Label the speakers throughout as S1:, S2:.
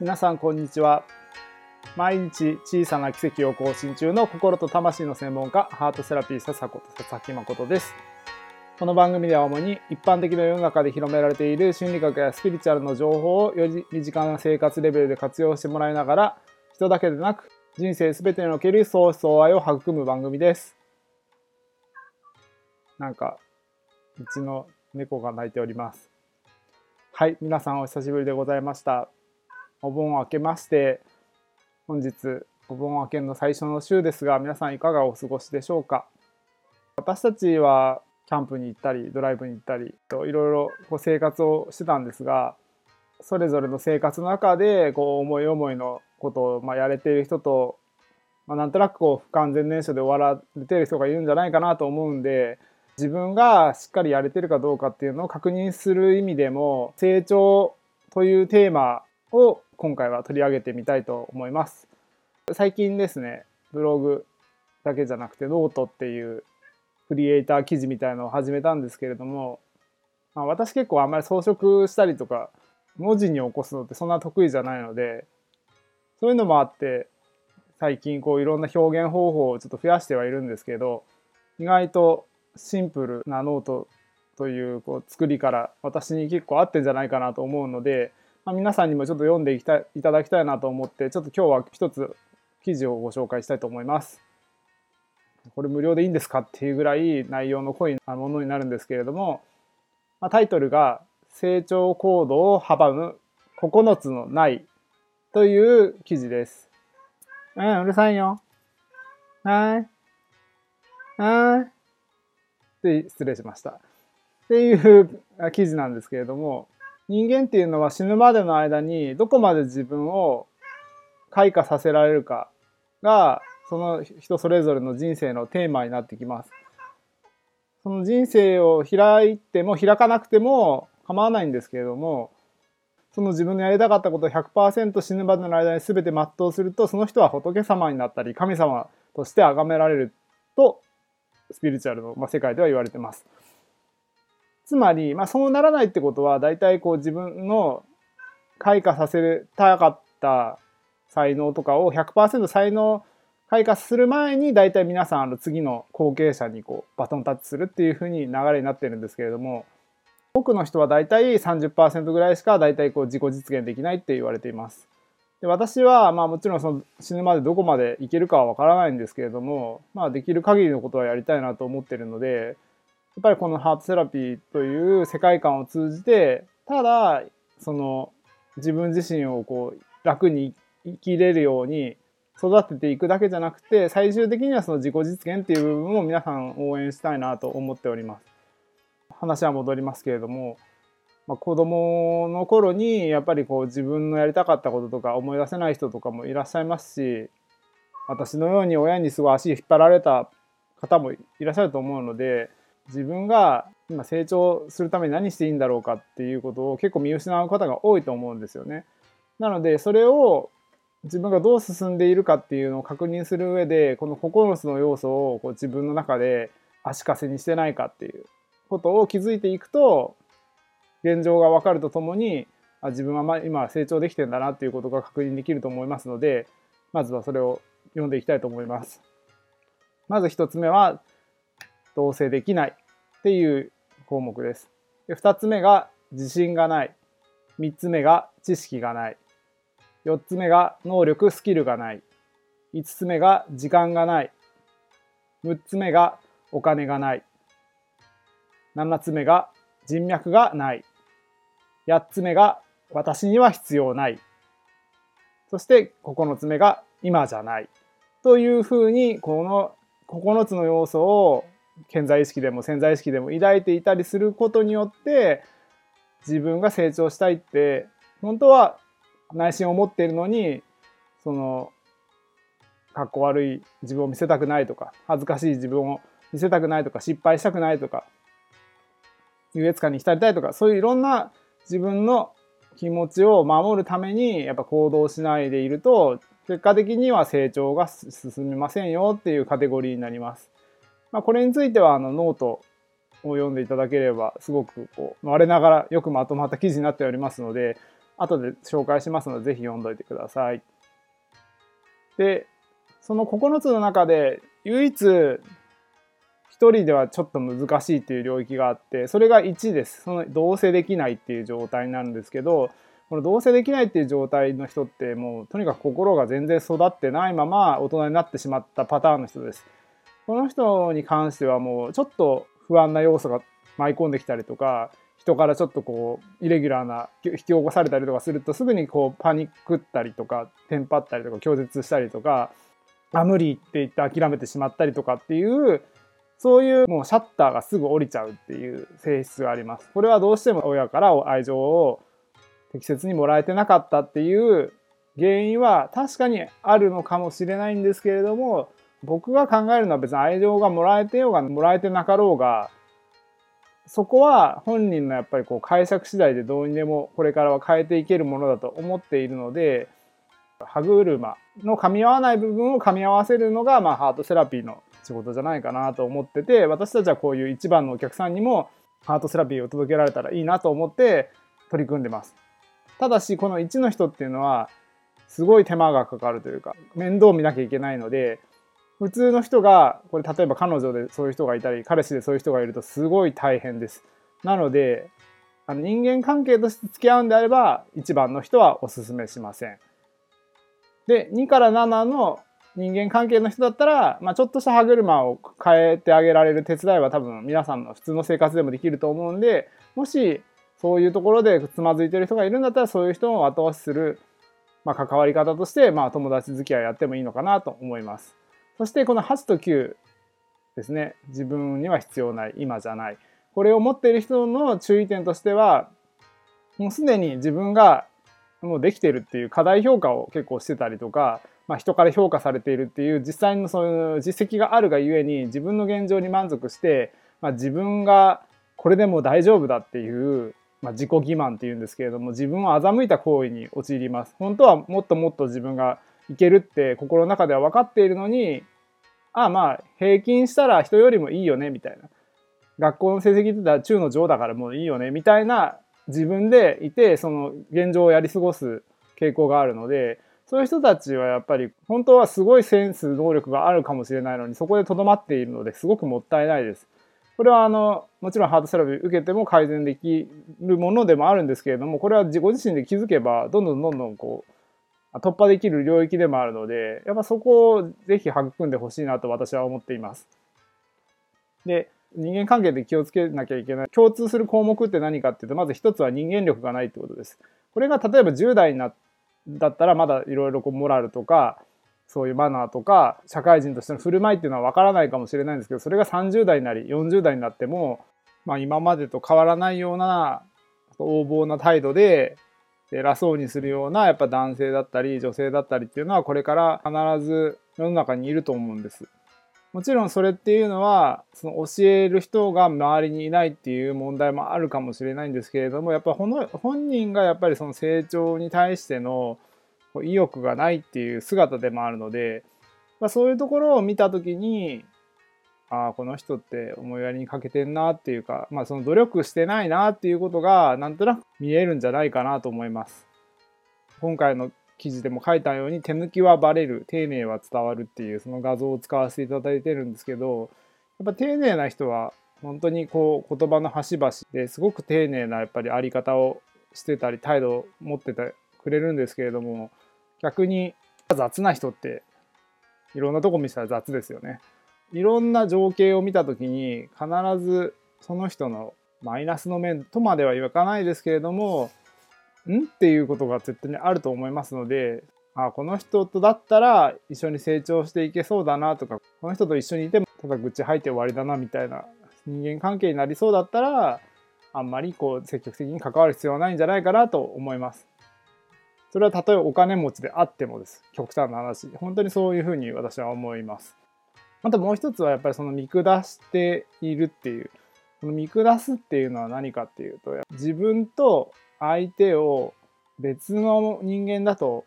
S1: 皆さんこんにちは。毎日小さな奇跡を更新中の心と魂の専門家ハートセラピー笹子と佐々木誠です。この番組では主に一般的な世の中で広められている心理学やスピリチュアルの情報をより身近な生活レベルで活用してもらいながら人だけでなく人生すべてにおける相思相愛を育む番組です。なんかうちの猫が鳴いております。はい皆さんお久しぶりでございました。お盆明けまして本日お盆明けの最初の週ですが皆さんいかがお過ごしでしょうか？私たちはキャンプに行ったりドライブに行ったりといろいろこう生活をしてたんですがそれぞれの生活の中でこう思い思いのことをまやれている人と、まあ、なんとなくこう不完全燃焼で終わられている人がいるんじゃないかなと思うんで自分がしっかりやれてるかどうかっていうのを確認する意味でも成長というテーマを今回は取り上げてみたいと思います。最近ですね、ブログだけじゃなくてノートっていうクリエイター記事みたいのを始めたんですけれども、まあ、私結構あんまり装飾したりとか文字に起こすのってそんな得意じゃないのでそういうのもあって最近こういろんな表現方法をちょっと増やしてはいるんですけど意外とシンプルなノートというこう作りから私に結構合ってんじゃないかなと思うのでまあ、皆さんにもちょっと読んでいきたいいただきたいなと思ってちょっと今日は一つ記事をご紹介したいと思います。これ無料でいいんですかっていうぐらい内容の濃いものになるんですけれども、まあ、タイトルが「成長行動を阻む9つのない」という記事です。うん、うるさいよ。はい。はい。で、失礼しました。っていう記事なんですけれども、人間っていうのは死ぬまでの間にどこまで自分を開花させられるかがその人それぞれの人生のテーマになってきます。その人生を開いても開かなくても構わないんですけれどもその自分のやりたかったことを100%死ぬまでの間に全て全うするとその人は仏様になったり神様として崇められるとスピリチュアルの世界では言われてます。つまり、まあ、そうならないってことは大体こう自分の開花させたかった才能とかを100%才能開花する前に大体皆さんあの次の後継者にこうバトンタッチするっていうふうに流れになってるんですけれども多くの人は大体30%ぐらいしか大体こう自己実現できないって言われています。で私はまあもちろんその死ぬまでどこまでいけるかはわからないんですけれども、まあ、できる限りのことはやりたいなと思ってるのでっぱりこのハートセラピーという世界観を通じてただその自分自身をこう楽に生きれるように育てていくだけじゃなくて最終的にはその自己実現っていう部分を皆さん応援したいなと思っております。話は戻りますけれども、まあ、子供の頃にやっぱりこう自分のやりたかったこととか思い出せない人とかもいらっしゃいますし私のように親にすごい足引っ張られた方もいらっしゃると思うので自分が今成長するために何していいんだろうかっていうことを結構見失う方が多いと思うんですよね。なのでそれを自分がどう進んでいるかっていうのを確認する上でこの9つの要素をこう自分の中で足かせにしてないかっていうことを気づいていくと現状が分かるとともにあ自分は今成長できてんだなっていうことが確認できると思いますのでまずはそれを読んでいきたいと思います。まず1つ目は同棲できないっていう項目です。で2つ目が自信がない。3つ目が知識がない。4つ目が能力、スキルがない。5つ目が時間がない。6つ目がお金がない。7つ目が人脈がない。8つ目が私には必要ない。そして9つ目が今じゃない。というふうにこの9つの要素を潜在意識でも潜在意識でも抱いていたりすることによって自分が成長したいって本当は内心思っているのにそのかっこ悪い自分を見せたくないとか恥ずかしい自分を見せたくないとか失敗したくないとか優越感に浸りたいとかそういういろんな自分の気持ちを守るためにやっぱ行動しないでいると結果的には成長が進みませんよっていうカテゴリーになります。まあ、これについてはあのノートを読んでいただければすごくこう我ながらよくまとまった記事になっておりますので後で紹介しますので、ぜひ読んどいてください。で、その9つの中で唯一一人ではちょっと難しいっていう領域があってそれが1ですその同棲できないっていう状態になるんですけどこの同棲できないっていう状態の人ってもうとにかく心が全然育ってないまま大人になってしまったパターンの人です。この人に関してはもうちょっと不安な要素が舞い込んできたりとか人からちょっとこうイレギュラーな引き起こされたりとかするとすぐにこうパニックったりとかテンパったりとか拒絶したりとかあ無理って言って諦めてしまったりとかっていうそういうもうシャッターがすぐ降りちゃうっていう性質があります。これはどうしても親から愛情を適切にもらえてなかったっていう原因は確かにあるのかもしれないんですけれども僕が考えるのは別に愛情がもらえてようがもらえてなかろうがそこは本人のやっぱりこう解釈次第でどうにでもこれからは変えていけるものだと思っているので歯車の噛み合わない部分を噛み合わせるのが、まあ、ハートセラピーの仕事じゃないかなと思ってて私たちはこういう一番のお客さんにもハートセラピーを届けられたらいいなと思って取り組んでます。ただしこの1の人っていうのはすごい手間がかかるというか面倒見なきゃいけないので普通の人がこれ例えば彼女でそういう人がいたり彼氏でそういう人がいるとすごい大変です。なのであの人間関係として付き合うんであれば1番の人はおすすめしません。で2から7の人間関係の人だったら、まあ、ちょっとした歯車を変えてあげられる手伝いは多分皆さんの普通の生活でもできると思うんでもしそういうところでつまずいてる人がいるんだったらそういう人を後押しする、まあ、関わり方として、まあ、友達付き合いやってもいいのかなと思います。そしてこの8と9ですね。自分には必要ない。今じゃない。これを持っている人の注意点としてはもうすでに自分がもうできているっていう課題評価を結構してたりとか、まあ、人から評価されているっていう実際のそういう実績があるがゆえに自分の現状に満足して、まあ、自分がこれでも大丈夫だっていうまあ、自己欺瞞っていうんですけれども自分を欺いた行為に陥ります。本当はもっともっと自分がいけるって心の中では分かっているのにああまあ平均したら人よりもいいよねみたいな学校の成績って言ったら中の上だからもういいよねみたいな自分でいてその現状をやり過ごす傾向があるのでそういう人たちはやっぱり本当はすごいセンス能力があるかもしれないのにそこでとどまっているのですごくもったいないです。これはあのもちろんハードセラピー受けても改善できるものでもあるんですけれどもこれは自己自身で気づけばどんどんどんどんこう突破できる領域でもあるのでやっぱそこをぜひ育んでほしいなと私は思っています。で人間関係で気をつけなきゃいけない共通する項目って何かっていうとまず一つは人間力がないってことです。これが例えば10代になだったらまだいろいろモラルとかそういうマナーとか社会人としての振る舞いっていうのはわからないかもしれないんですけどそれが30代になり40代になっても、まあ、今までと変わらないような横暴な態度で偉そうにするようなやっぱ男性だったり女性だったりっていうのはこれから必ず世の中にいると思うんです。もちろんそれっていうのはその教える人が周りにいないっていう問題もあるかもしれないんですけれどもやっぱ本人がやっぱりその成長に対しての意欲がないっていう姿でもあるので、まあ、そういうところを見た時にああこの人って思いやりに欠けてんなっていうか、まあ、その努力してないなっていうことがなんとなく見えるんじゃないかなと思います。今回の記事でも書いたように手抜きはバレる丁寧は伝わるっていうその画像を使わせていただいてるんですけどやっぱ丁寧な人は本当にこう言葉の端々ですごく丁寧なやっぱりあり方をしてたり態度を持っててくれるんですけれども逆に雑な人っていろんなとこ見せたら雑ですよね。いろんな情景を見た時に必ずその人のマイナスの面とまでは言わないですけれどもん？っていうことが絶対にあると思いますのであこの人とだったら一緒に成長していけそうだなとかこの人と一緒にいてもただ愚痴吐いて終わりだなみたいな人間関係になりそうだったらあんまりこう積極的に関わる必要はないんじゃないかなと思います。それはたとえお金持ちであってもです。極端な話。本当にそういうふうに私は思います。あともう一つはやっぱりその見下しているっていう。この見下すっていうのは何かっていうと、自分と相手を別の人間だと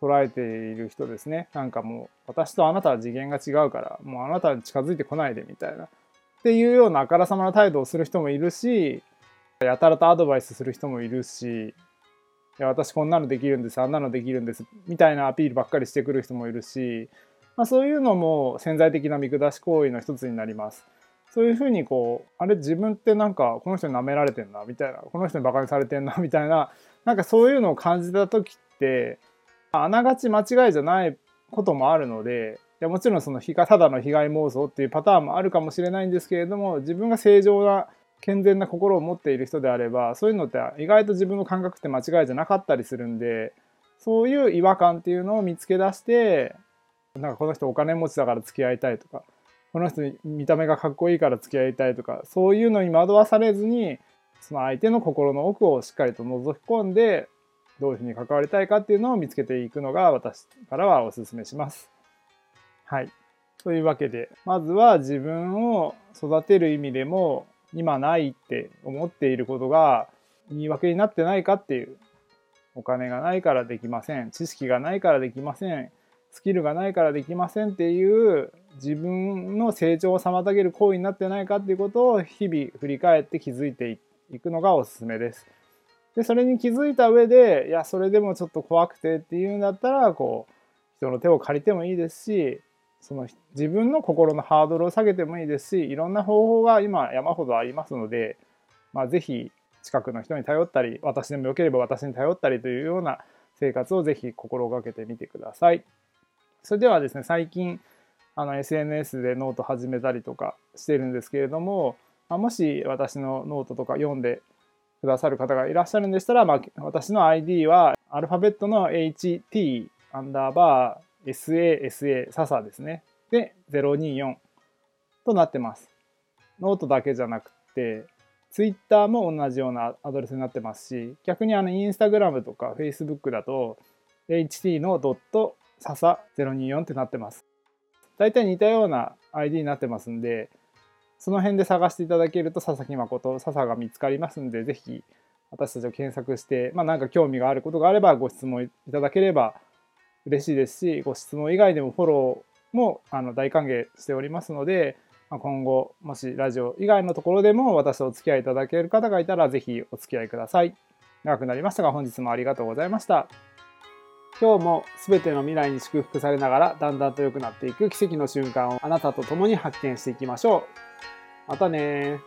S1: 捉えている人ですね。なんかもう私とあなたは次元が違うからもうあなたに近づいてこないでみたいな。っていうようなあからさまな態度をする人もいるしやたらとアドバイスする人もいるしや私こんなのできるんですあんなのできるんですみたいなアピールばっかりしてくる人もいるし、まあ、そういうのも潜在的な見下し行為の一つになります。そういうふうにこうあれ自分ってなんかこの人に舐められてんなみたいなこの人にバカにされてんな みたいななんかそういうのを感じた時ってあながち間違いじゃないこともあるのでいやもちろんそのただの被害妄想っていうパターンもあるかもしれないんですけれども自分が正常な健全な心を持っている人であればそういうのって意外と自分の感覚って間違いじゃなかったりするんでそういう違和感っていうのを見つけ出してなんかこの人お金持ちだから付き合いたいとかこの人見た目がかっこいいから付き合いたいとかそういうのに惑わされずにその相手の心の奥をしっかりと覗き込んでどういうふうに関わりたいかっていうのを見つけていくのが私からはお勧めします。はい。というわけで、まずは自分を育てる意味でも、今ないって思っていることが言い訳になってないかっていう。お金がないからできません。知識がないからできません。スキルがないからできませんっていう自分の成長を妨げる行為になってないかっていうことを日々振り返って気づいていくのがおすすめです。で、それに気づいた上で、いや、それでもちょっと怖くてっていうんだったら、こう、人の手を借りてもいいですし、その自分の心のハードルを下げてもいいですしいろんな方法が今山ほどありますので、まあ、ぜひ近くの人に頼ったり私でもよければ私に頼ったりというような生活をぜひ心がけてみてください。それではですね最近あの SNS でノート始めたりとかしてるんですけれども、まあ、もし私のノートとか読んでくださる方がいらっしゃるんでしたら、まあ、私の ID はアルファベットの HT アンダーバー SASA 笹ですね。で、024となってます。ノートだけじゃなくて、Twitter も同じようなアドレスになってますし、逆にあのインスタグラムとか Facebook だと、ht のドット笹024ってなってます。大体似たような ID になってますんで、その辺で探していただけると佐々木誠、笹が見つかりますんで、ぜひ私たちを検索して、まあなんか興味があることがあればご質問いただければ嬉しいですし、ご質問以外でもフォローもあの大歓迎しておりますので、ま今後、もしラジオ以外のところでも私とお付き合いいただける方がいたら、ぜひお付き合いください。長くなりましたが、本日もありがとうございました。今日も全ての未来に祝福されながら、だんだんと良くなっていく奇跡の瞬間をあなたと共に発見していきましょう。またね